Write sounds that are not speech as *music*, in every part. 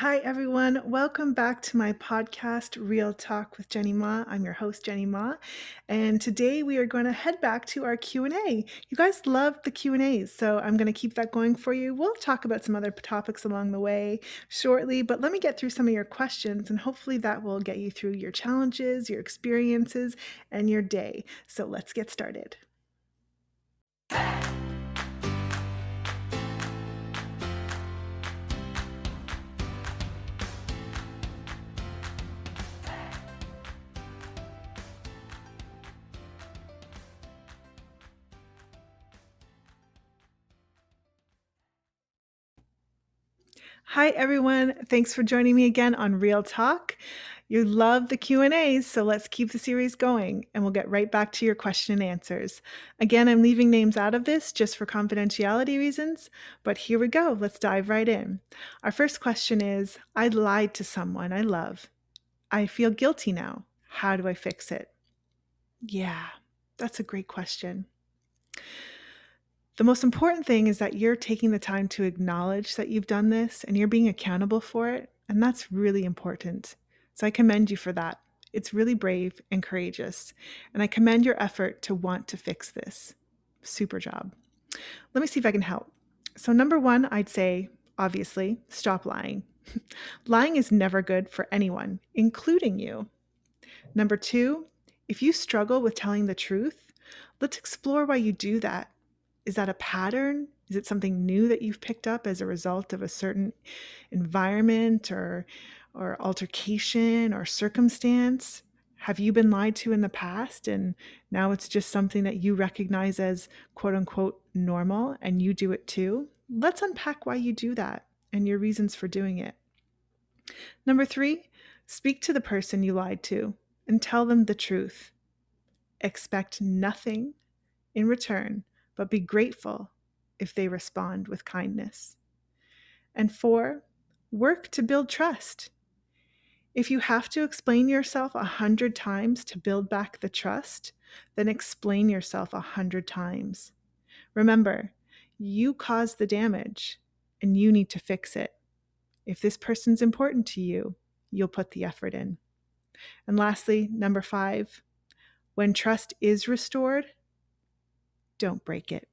Hi, everyone. Welcome back to my podcast, Real Talk with Jenny Ma. I'm your host, Jenny Ma, and today we are going to head back to our Q&A. You guys love the Q&As, so I'm going to keep that going for you. We'll talk about some other topics along the way shortly, but let me get through some of your questions, and hopefully that will get you through your challenges, your experiences, and your day. So let's get started. Hi everyone. Thanks for joining me again on Real Talk. You love the Q&As, so let's keep the series going and we'll get right back to your question and answers. Again, I'm leaving names out of this just for confidentiality reasons, but here we go. Let's dive right in. Our first question is, I lied to someone I love. I feel guilty now. How do I fix it? Yeah, that's a great question. The most important thing is that you're taking the time to acknowledge that you've done this and you're being accountable for it. And that's really important. So I commend you for that. It's really brave and courageous. And I commend your effort to want to fix this. Super job. Let me see if I can help. So, number one, I'd say, obviously, stop lying. *laughs* lying is never good for anyone, including you. Number two, if you struggle with telling the truth, let's explore why you do that is that a pattern? Is it something new that you've picked up as a result of a certain environment or or altercation or circumstance? Have you been lied to in the past and now it's just something that you recognize as quote unquote normal and you do it too? Let's unpack why you do that and your reasons for doing it. Number three, speak to the person you lied to and tell them the truth. Expect nothing in return but be grateful if they respond with kindness. And four, work to build trust. If you have to explain yourself a hundred times to build back the trust, then explain yourself a hundred times. Remember, you caused the damage and you need to fix it. If this person's important to you, you'll put the effort in. And lastly, number five, when trust is restored, don't break it.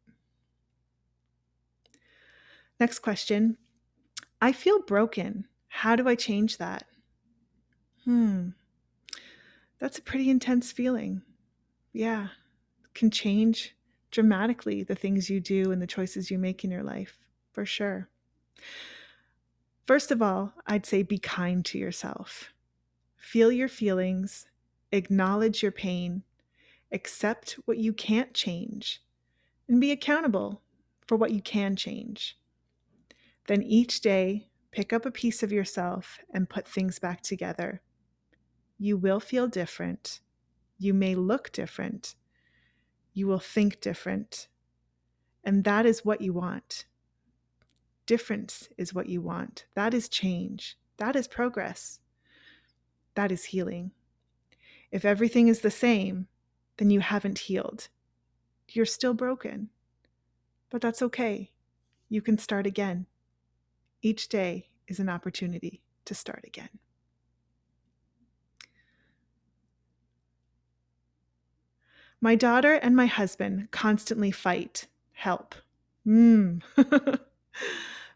Next question. I feel broken. How do I change that? Hmm. That's a pretty intense feeling. Yeah. Can change dramatically the things you do and the choices you make in your life, for sure. First of all, I'd say be kind to yourself. Feel your feelings, acknowledge your pain, accept what you can't change, and be accountable for what you can change. Then each day, pick up a piece of yourself and put things back together. You will feel different. You may look different. You will think different. And that is what you want. Difference is what you want. That is change. That is progress. That is healing. If everything is the same, then you haven't healed you're still broken. But that's okay. You can start again. Each day is an opportunity to start again. My daughter and my husband constantly fight. Help. Mmm. *laughs*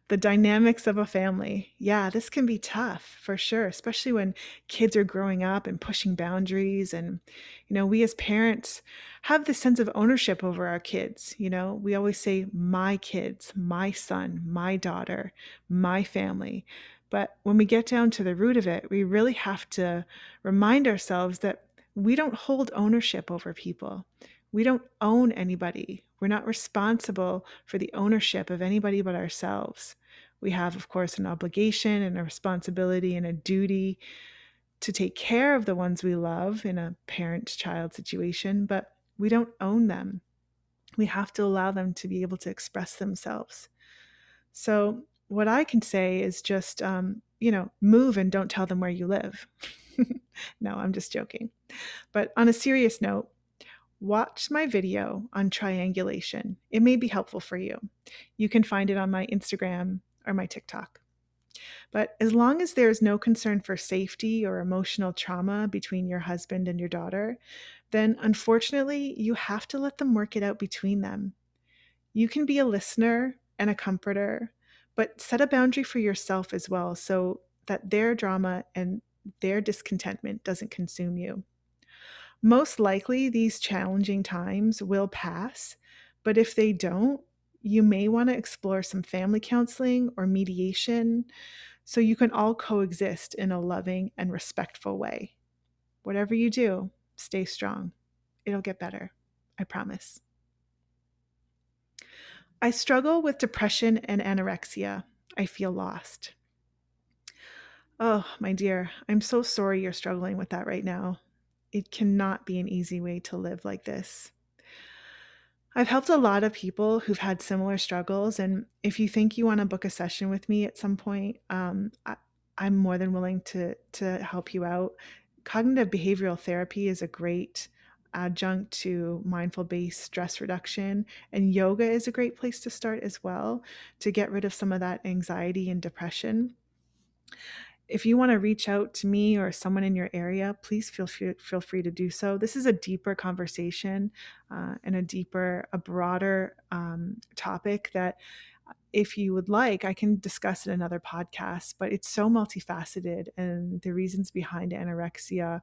the dynamics of a family. Yeah, this can be tough for sure, especially when kids are growing up and pushing boundaries. And, you know, we as parents have this sense of ownership over our kids. You know, we always say, my kids, my son, my daughter, my family. But when we get down to the root of it, we really have to remind ourselves that we don't hold ownership over people. We don't own anybody. We're not responsible for the ownership of anybody but ourselves. We have, of course, an obligation and a responsibility and a duty to take care of the ones we love in a parent child situation, but we don't own them. We have to allow them to be able to express themselves. So, what I can say is just, um, you know, move and don't tell them where you live. *laughs* no, I'm just joking. But on a serious note, watch my video on triangulation. It may be helpful for you. You can find it on my Instagram or my TikTok. But as long as there's no concern for safety or emotional trauma between your husband and your daughter, then unfortunately, you have to let them work it out between them. You can be a listener and a comforter, but set a boundary for yourself as well so that their drama and their discontentment doesn't consume you. Most likely, these challenging times will pass, but if they don't, you may want to explore some family counseling or mediation so you can all coexist in a loving and respectful way. Whatever you do, stay strong. It'll get better. I promise. I struggle with depression and anorexia. I feel lost. Oh, my dear, I'm so sorry you're struggling with that right now. It cannot be an easy way to live like this. I've helped a lot of people who've had similar struggles. And if you think you want to book a session with me at some point, um, I, I'm more than willing to, to help you out. Cognitive behavioral therapy is a great adjunct to mindful based stress reduction. And yoga is a great place to start as well to get rid of some of that anxiety and depression if you want to reach out to me or someone in your area, please feel free, feel free to do so. This is a deeper conversation uh, and a deeper, a broader um, topic that, uh, if you would like, I can discuss in another podcast. But it's so multifaceted, and the reasons behind anorexia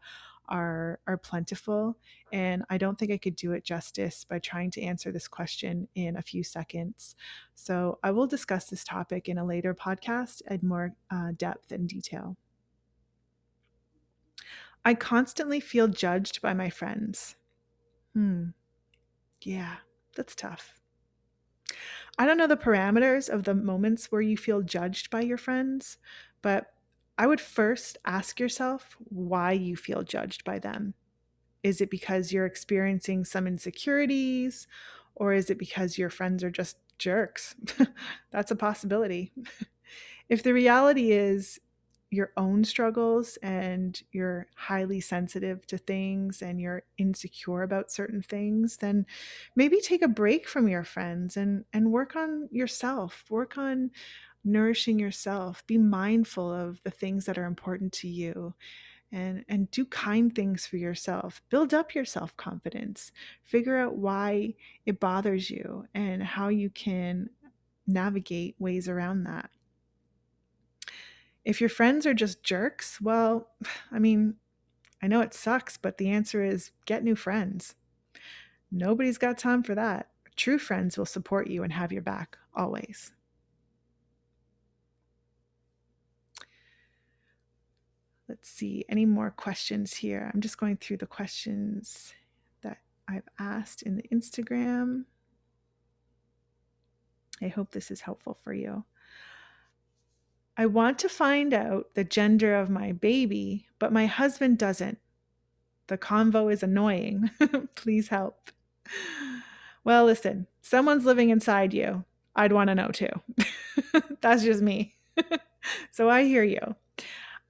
are are plentiful and i don't think i could do it justice by trying to answer this question in a few seconds. So i will discuss this topic in a later podcast at more uh, depth and detail. I constantly feel judged by my friends. Hmm. Yeah that's tough. I don't know the parameters of the moments where you feel judged by your friends but I would first ask yourself why you feel judged by them. Is it because you're experiencing some insecurities, or is it because your friends are just jerks? *laughs* That's a possibility. *laughs* if the reality is your own struggles and you're highly sensitive to things and you're insecure about certain things then maybe take a break from your friends and and work on yourself work on nourishing yourself be mindful of the things that are important to you and and do kind things for yourself. Build up your self-confidence. Figure out why it bothers you and how you can navigate ways around that. If your friends are just jerks well *sighs* i mean i know it sucks but the answer is get new friends. Nobody's got time for that. True friends will support you and have your back always Let's see, any more questions here? I'm just going through the questions that I've asked in the Instagram. I hope this is helpful for you. I want to find out the gender of my baby, but my husband doesn't. The convo is annoying. *laughs* Please help. Well, listen, someone's living inside you. I'd want to know too. *laughs* That's just me. *laughs* so I hear you.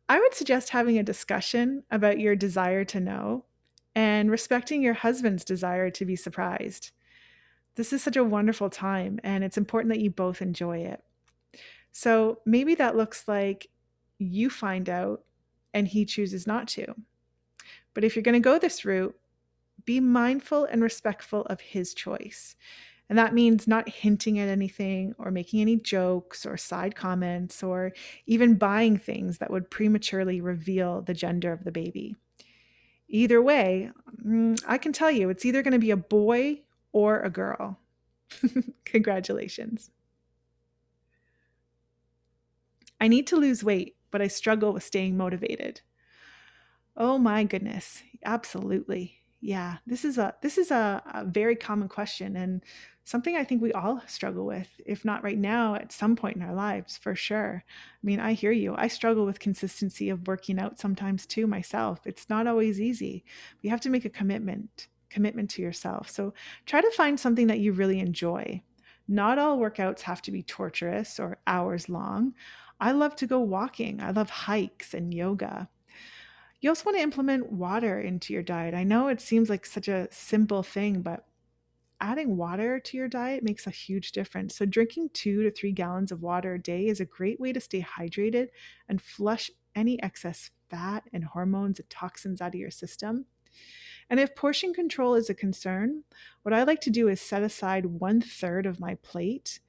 I would suggest having a discussion about your desire to know and respecting your husband's desire to be surprised. This is such a wonderful time, and it's important that you both enjoy it. So maybe that looks like you find out and he chooses not to. But if you're going to go this route, be mindful and respectful of his choice. And that means not hinting at anything or making any jokes or side comments or even buying things that would prematurely reveal the gender of the baby. Either way, mm, I can tell you it's either going to be a boy or a girl. *laughs* Congratulations. I need to lose weight, but I struggle with staying motivated. Oh my goodness. Absolutely. Yeah, this is a this is a, a very common question and something I think we all struggle with, if not right now, at some point in our lives, for sure. I mean, I hear you. I struggle with consistency of working out sometimes too myself. It's not always easy. You have to make a commitment, commitment to yourself. So try to find something that you really enjoy. Not all workouts have to be torturous or hours long. I love to go walking. I love hikes and yoga. You also want to implement water into your diet. I know it seems like such a simple thing, but adding water to your diet makes a huge difference. So, drinking two to three gallons of water a day is a great way to stay hydrated and flush any excess fat and hormones and toxins out of your system. And if portion control is a concern, what I like to do is set aside one third of my plate.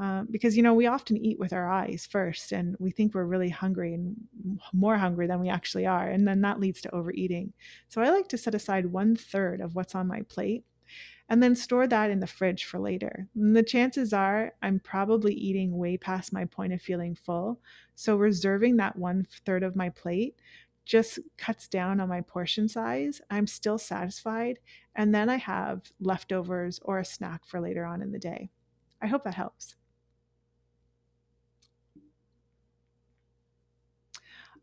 Uh, because you know we often eat with our eyes first and we think we're really hungry and more hungry than we actually are and then that leads to overeating so i like to set aside one third of what's on my plate and then store that in the fridge for later. And the chances are I'm probably eating way past my point of feeling full. So reserving that one third of my plate just cuts down on my portion size. I'm still satisfied. And then I have leftovers or a snack for later on in the day. I hope that helps.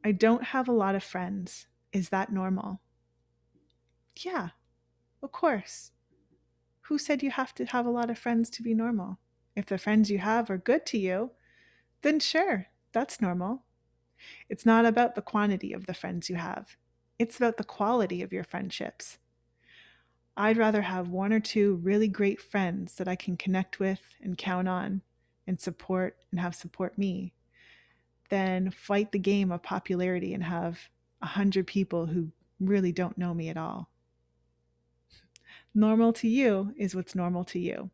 I don't have a lot of friends. Is that normal? Yeah, of course. Who said you have to have a lot of friends to be normal? If the friends you have are good to you, then sure, that's normal. It's not about the quantity of the friends you have, it's about the quality of your friendships. I'd rather have one or two really great friends that I can connect with and count on and support and have support me than fight the game of popularity and have a hundred people who really don't know me at all. Normal to you is what's normal to you.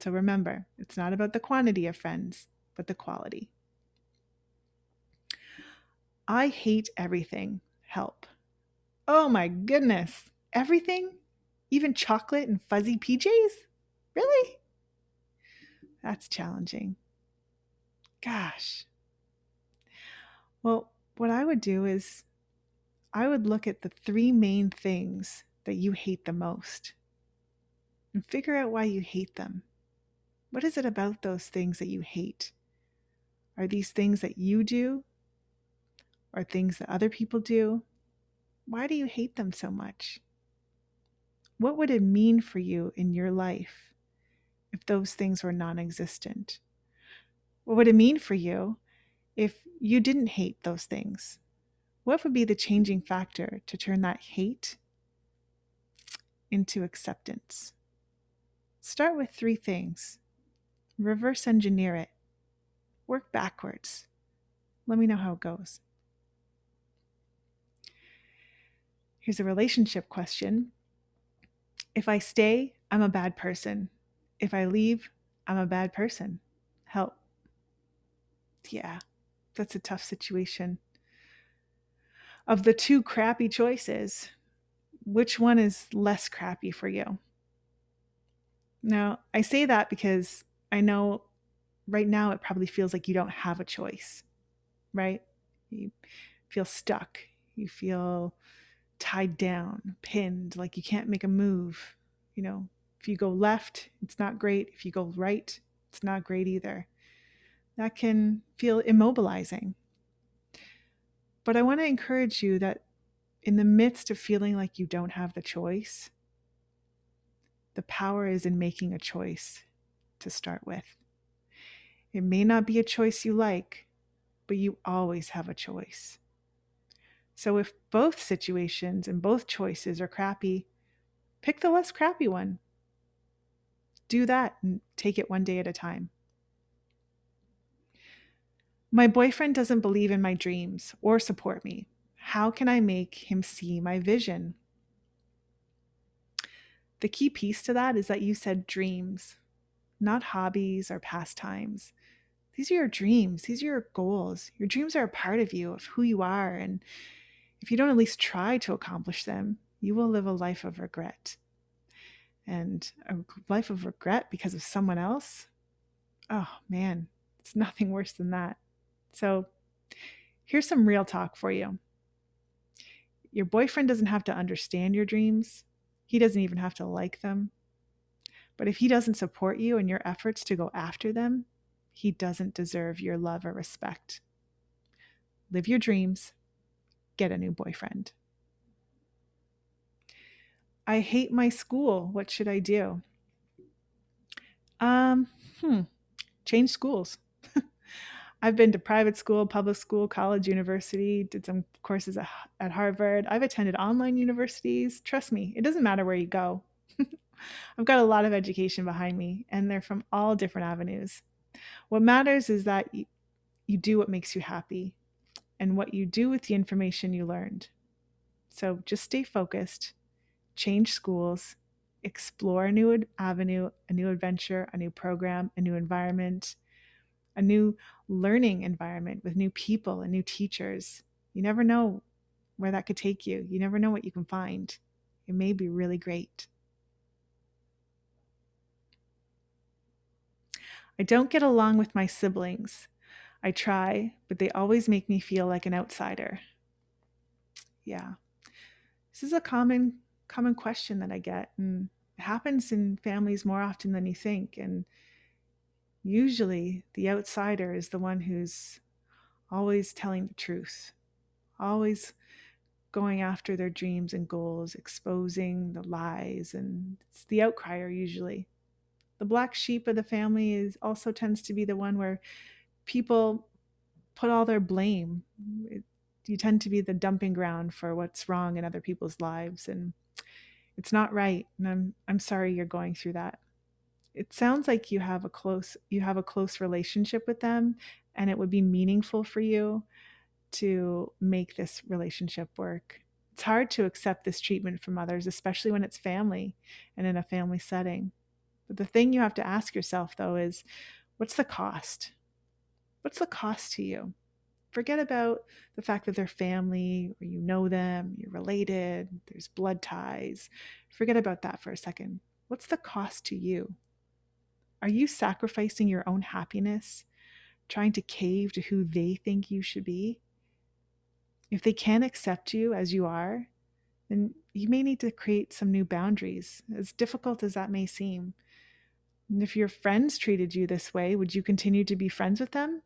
So remember, it's not about the quantity of friends, but the quality. I hate everything. Help. Oh my goodness. Everything? Even chocolate and fuzzy PJs? Really? That's challenging. Gosh. Well, what I would do is I would look at the three main things that you hate the most and figure out why you hate them. What is it about those things that you hate? Are these things that you do? Or things that other people do? Why do you hate them so much? What would it mean for you in your life if those things were non existent? What would it mean for you if you didn't hate those things? What would be the changing factor to turn that hate into acceptance? Start with three things. Reverse engineer it. Work backwards. Let me know how it goes. Here's a relationship question. If I stay, I'm a bad person. If I leave, I'm a bad person. Help. Yeah, that's a tough situation. Of the two crappy choices, which one is less crappy for you? Now, I say that because I know right now it probably feels like you don't have a choice, right? You feel stuck. You feel tied down, pinned, like you can't make a move. You know, if you go left, it's not great. If you go right, it's not great either. That can feel immobilizing. But I want to encourage you that in the midst of feeling like you don't have the choice, the power is in making a choice to start with. It may not be a choice you like, but you always have a choice. So if both situations and both choices are crappy, pick the less crappy one. Do that and take it one day at a time. My boyfriend doesn't believe in my dreams or support me. How can I make him see my vision? The key piece to that is that you said dreams, not hobbies or pastimes. These are your dreams, these are your goals. Your dreams are a part of you, of who you are. And if you don't at least try to accomplish them, you will live a life of regret. And a life of regret because of someone else, oh man, it's *laughs* nothing worse than that. So here's some real talk for you. Your boyfriend doesn't have to understand your dreams. He doesn't even have to like them. But if he doesn't support you in your efforts to go after them, he doesn't deserve your love or respect. Live your dreams, get a new boyfriend. I hate my school. What should I do? Um, hmm, change schools. *laughs* I've been to private school, public school, college, university, did some courses at Harvard. I've attended online universities. Trust me, it doesn't matter where you go. *laughs* I've got a lot of education behind me, and they're from all different avenues. What matters is that you, do what makes you happy and what you do with the information you learned. So just stay focused, change schools, explore a new avenue, a new adventure, a new program, a new environment, a new learning environment with new people and new teachers. You never know where that could take you. You never know what you can find. It may be really great. I don't get along with my siblings. I try, but they always make me feel like an outsider. Yeah. This is a common common question that I get and it happens in families more often than you think and usually the outsider is the one who's always telling the truth. Always going after their dreams and goals, exposing the lies and it's the outcrier usually. The black sheep of the family is also tends to be the one where people put all their blame. It, you tend to be the dumping ground for what's wrong in other people's lives and it's not right and I'm I'm sorry you're going through that. It sounds like you have a close you have a close relationship with them and it would be meaningful for you to make this relationship work. It's hard to accept this treatment from others, especially when it's family and in a family setting. But the thing you have to ask yourself, though, is what's the cost? What's the cost to you? Forget about the fact that they're family or you know them, you're related, there's blood ties. Forget about that for a second. What's the cost to you? Are you sacrificing your own happiness, trying to cave to who they think you should be? If they can't accept you as you are, then you may need to create some new boundaries, as difficult as that may seem. And if your friends treated you this way, would you continue to be friends with them?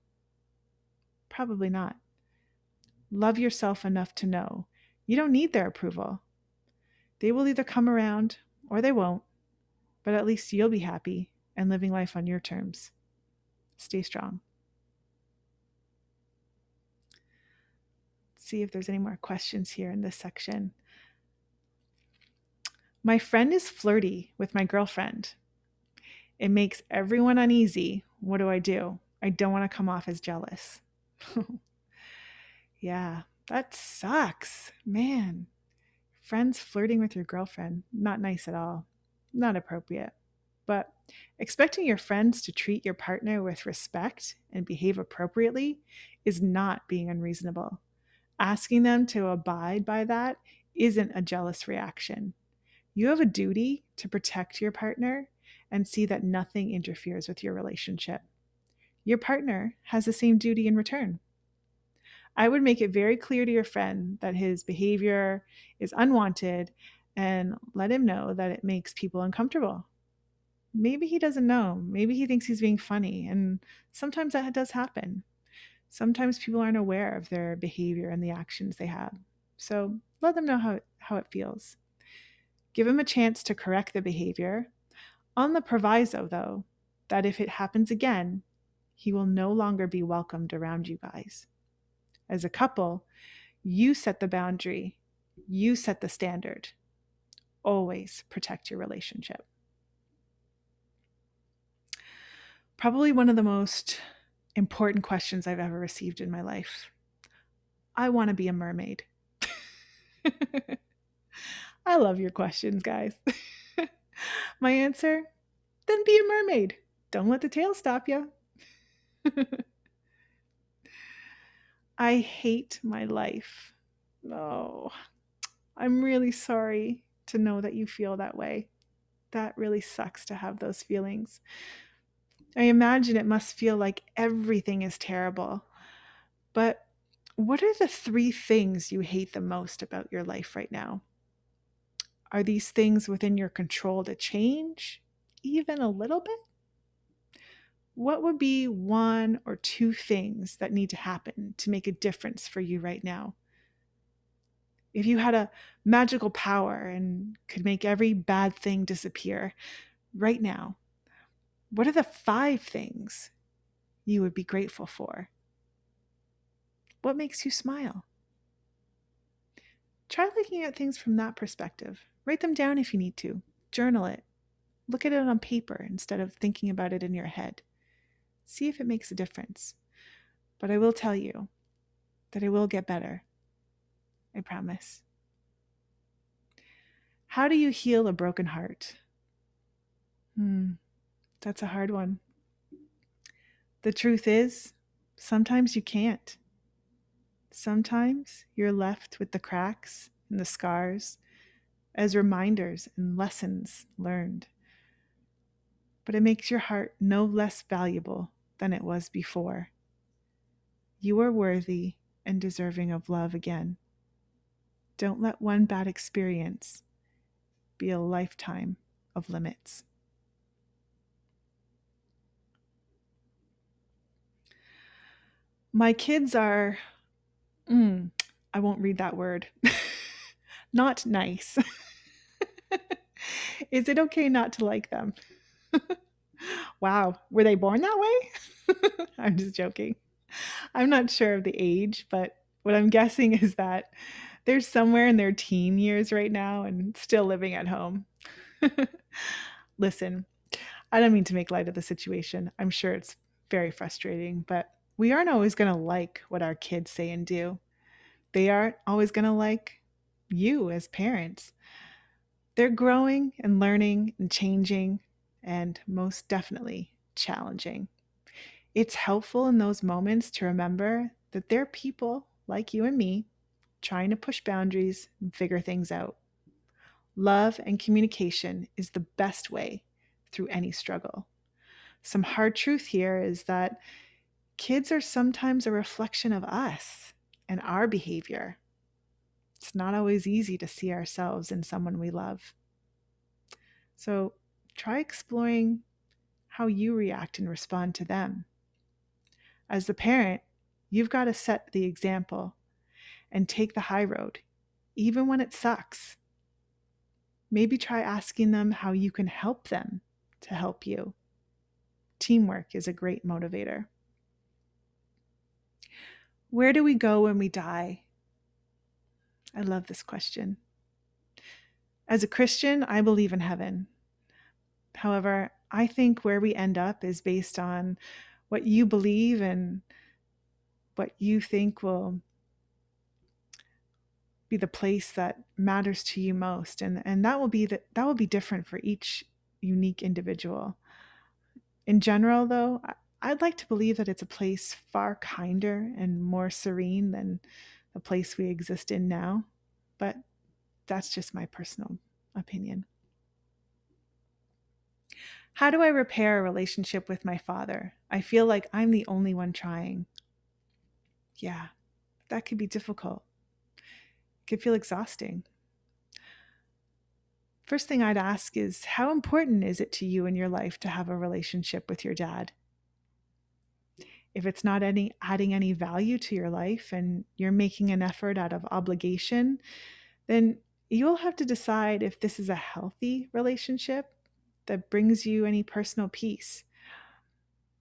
Probably not. Love yourself enough to know you don't need their approval. They will either come around or they won't, but at least you'll be happy and living life on your terms. Stay strong. see if there's any more questions here in this section. My friend is flirty with my girlfriend. It makes everyone uneasy. What do I do? I don't want to come off as jealous. *laughs* yeah, that sucks. Man, friends flirting with your girlfriend, not nice at all. Not appropriate. But expecting your friends to treat your partner with respect and behave appropriately is not being unreasonable. Asking them to abide by that isn't a jealous reaction. You have a duty to protect your partner and see that nothing interferes with your relationship. Your partner has the same duty in return. I would make it very clear to your friend that his behavior is unwanted and let him know that it makes people uncomfortable. Maybe he doesn't know. Maybe he thinks he's being funny, and sometimes that does happen. Sometimes people aren't aware of their behavior and the actions they have. So let them know how, how it feels. Give him a chance to correct the behavior on the proviso, though, that if it happens again, he will no longer be welcomed around you guys. As a couple, you set the boundary, you set the standard. Always protect your relationship. Probably one of the most important questions I've ever received in my life. I want to be a mermaid. *laughs* I love your questions, guys. *laughs* My answer then be a mermaid. Don't let the tail stop you. *laughs* I hate my life. Oh, I'm really sorry to know that you feel that way. That really sucks to have those feelings. I imagine it must feel like everything is terrible. But what are the three things you hate the most about your life right now? Are these things within your control to change, even a little bit? What would be one or two things that need to happen to make a difference for you right now? If you had a magical power and could make every bad thing disappear right now, what are the five things you would be grateful for? What makes you smile? Try looking at things from that perspective. Write them down if you need to. Journal it. Look at it on paper instead of thinking about it in your head. See if it makes a difference. But I will tell you that it will get better. I promise. How do you heal a broken heart? Hmm, that's a hard one. The truth is, sometimes you can't. Sometimes you're left with the cracks and the scars as reminders and lessons learned. But it makes your heart no less valuable than it was before. You are worthy and deserving of love again. Don't let one bad experience be a lifetime of limits. My kids are, mm, I won't read that word, *laughs* not nice. *laughs* Is it okay not to like them? *laughs* wow, were they born that way? I'm just joking. I'm not sure of the age, but what I'm guessing is that they're somewhere in their teen years right now and still living at home. Listen, I don't mean to make light of the situation. I'm sure it's very frustrating, but we aren't always going to like what our kids say and do. They aren't always going to like you as parents. They're growing and learning and changing and most definitely challenging. It's helpful in those moments to remember that they're people like you and me trying to push boundaries and figure things out. Love and communication is the best way through any struggle. Some hard truth here is that kids are sometimes a reflection of us and our behavior. It's not always easy to see ourselves in someone we love. So try exploring how you react and respond to them. As the parent, you've got to set the example and take the high road, even when it sucks. Maybe try asking them how you can help them to help you. Teamwork is a great motivator. Where do we go when we die? I love this question. As a Christian, I believe in heaven. However, I think where we end up is based on what you believe and what you think will be the place that matters to you most and and that will be that that will be different for each unique individual in general though I'd like to believe that it's a place far kinder and more serene than the place we exist in now, but that's just my personal opinion. How do I repair a relationship with my father? I feel like I'm the only one trying. Yeah, that could be difficult. It could feel exhausting. First thing I'd ask is how important is it to you in your life to have a relationship with your dad? If it's not any adding any value to your life and you're making an effort out of obligation, then you'll have to decide if this is a healthy relationship that brings you any personal peace.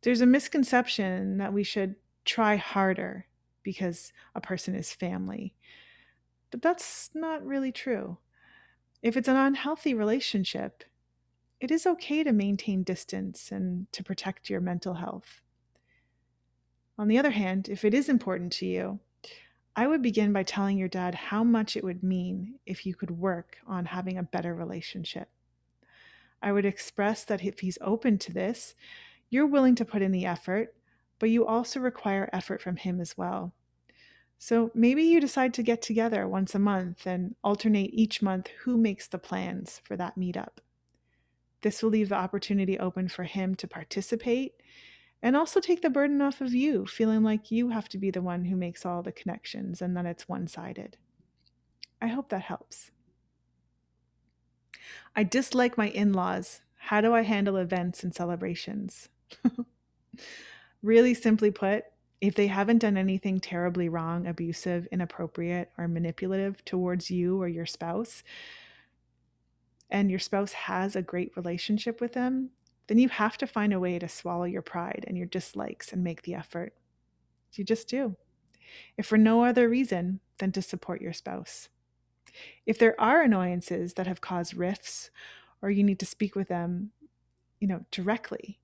There's a misconception that we should try harder because a person is family. But that's not really true. If it's an unhealthy relationship, it is okay to maintain distance and to protect your mental health. On the other hand, if it is important to you, I would begin by telling your dad how much it would mean if you could work on having a better relationship. I would express that if he's open to this, you're willing to put in the effort, but you also require effort from him as well. So maybe you decide to get together once a month and alternate each month who makes the plans for that meetup. This will leave the opportunity open for him to participate and also take the burden off of you, feeling like you have to be the one who makes all the connections and that it's one sided. I hope that helps. I dislike my in laws. How do I handle events and celebrations? *laughs* really simply put, if they haven't done anything terribly wrong, abusive, inappropriate, or manipulative towards you or your spouse, and your spouse has a great relationship with them, then you have to find a way to swallow your pride and your dislikes and make the effort. You just do. If for no other reason than to support your spouse. If there are annoyances that have caused rifts or you need to speak with them, you know, directly,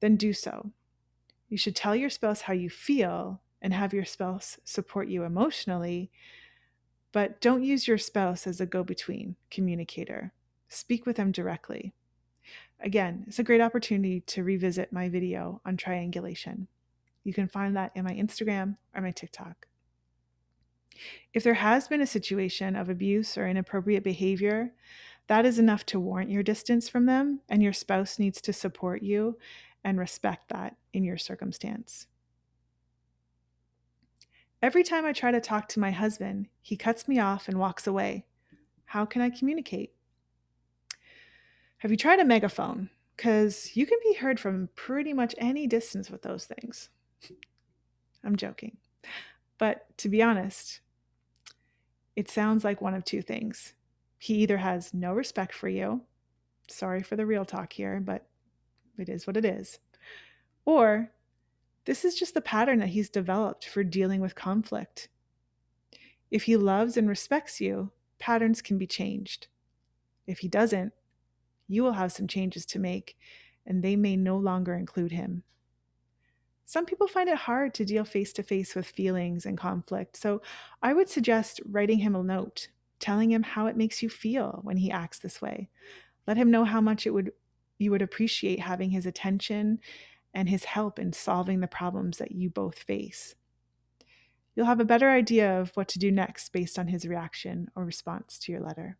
then do so. You should tell your spouse how you feel and have your spouse support you emotionally, but don't use your spouse as a go between communicator. Speak with them directly. Again, it's a great opportunity to revisit my video on triangulation. You can find that in my Instagram or my TikTok. If there has been a situation of abuse or inappropriate behavior, that is enough to warrant your distance from them, and your spouse needs to support you and respect that in your circumstance. Every time I try to talk to my husband, he cuts me off and walks away. How can I communicate? Have you tried a megaphone? Because you can be heard from pretty much any distance with those things. I'm joking. But to be honest, it sounds like one of two things. He either has no respect for you, sorry for the real talk here, but it is what it is, or this is just the pattern that he's developed for dealing with conflict. If he loves and respects you, patterns can be changed. If he doesn't, you will have some changes to make, and they may no longer include him. Some people find it hard to deal face to face with feelings and conflict, so I would suggest writing him a note, telling him how it makes you feel when he acts this way. Let him know how much it would you would appreciate having his attention and his help in solving the problems that you both face. You'll have a better idea of what to do next based on his reaction or response to your letter.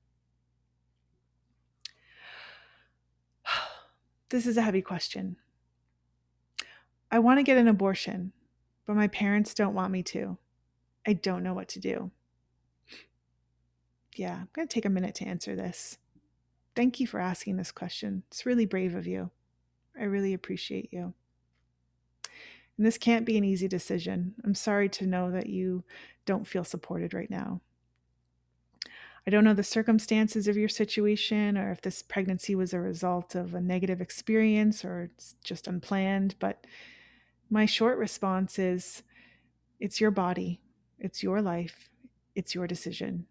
This is a heavy question. I want to get an abortion, but my parents don't want me to. I don't know what to do. Yeah, I'm going to take a minute to answer this. Thank you for asking this question. It's really brave of you. I really appreciate you. And this can't be an easy decision. I'm sorry to know that you don't feel supported right now. I don't know the circumstances of your situation or if this pregnancy was a result of a negative experience or it's just unplanned, but my short response is it's your body, it's your life, it's your decision.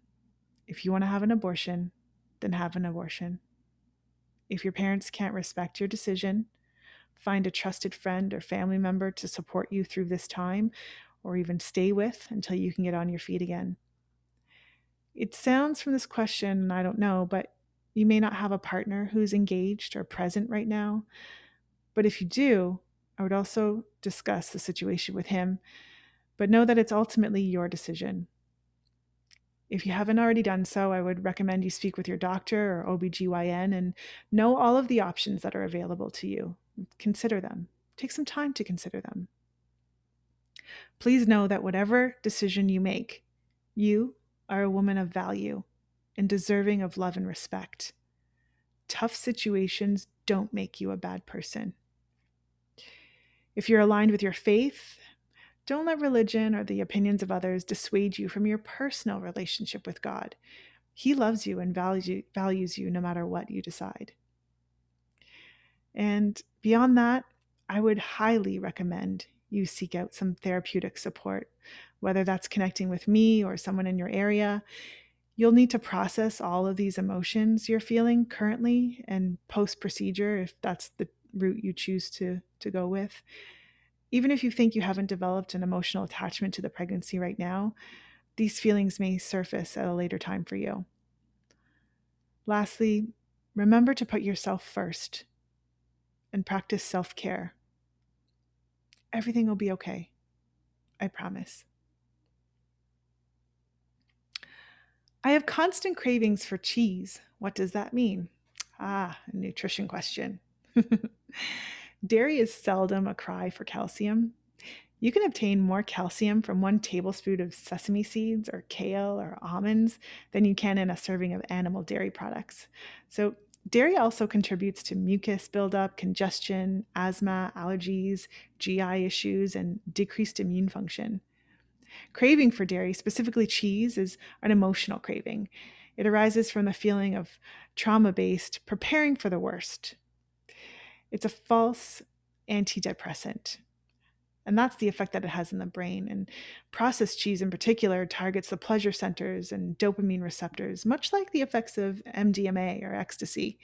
If you want to have an abortion, then have an abortion. If your parents can't respect your decision, find a trusted friend or family member to support you through this time or even stay with until you can get on your feet again. It sounds from this question, and I don't know, but you may not have a partner who's engaged or present right now. But if you do, I would also discuss the situation with him, but know that it's ultimately your decision. If you haven't already done so, I would recommend you speak with your doctor or OBGYN and know all of the options that are available to you. Consider them. Take some time to consider them. Please know that whatever decision you make, you are a woman of value and deserving of love and respect. Tough situations don't make you a bad person. If you're aligned with your faith, don't let religion or the opinions of others dissuade you from your personal relationship with God. He loves you and values you no matter what you decide. And beyond that, I would highly recommend you seek out some therapeutic support, whether that's connecting with me or someone in your area. You'll need to process all of these emotions you're feeling currently and post procedure, if that's the route you choose to, to go with. Even if you think you haven't developed an emotional attachment to the pregnancy right now, these feelings may surface at a later time for you. Lastly, remember to put yourself first and practice self care. Everything will be okay. I promise. I have constant cravings for cheese. What does that mean? Ah, a nutrition question. *laughs* Dairy is seldom a cry for calcium. You can obtain more calcium from one tablespoon of sesame seeds or kale or almonds than you can in a serving of animal dairy products. So, Dairy also contributes to mucus buildup, congestion, asthma, allergies, GI issues, and decreased immune function. Craving for dairy, specifically cheese, is an emotional craving. It arises from the feeling of trauma based preparing for the worst. It's a false antidepressant. And that's the effect that it has in the brain. And processed cheese, in particular, targets the pleasure centers and dopamine receptors, much like the effects of MDMA or ecstasy.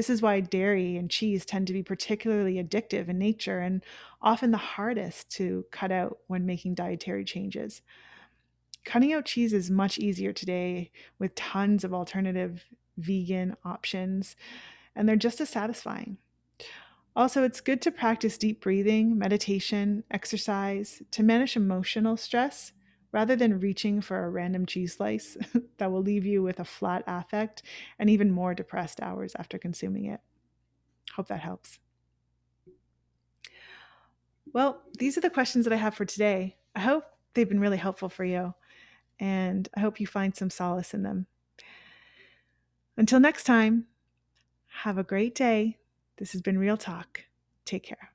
This is why dairy and cheese tend to be particularly addictive in nature and often the hardest to cut out when making dietary changes. Cutting out cheese is much easier today with tons of alternative vegan options, and they're just as satisfying. Also, it's good to practice deep breathing, meditation, exercise to manage emotional stress rather than reaching for a random cheese slice *laughs* that will leave you with a flat affect and even more depressed hours after consuming it. Hope that helps. Well, these are the questions that I have for today. I hope they've been really helpful for you, and I hope you find some solace in them. Until next time, have a great day. This has been Real Talk. Take care.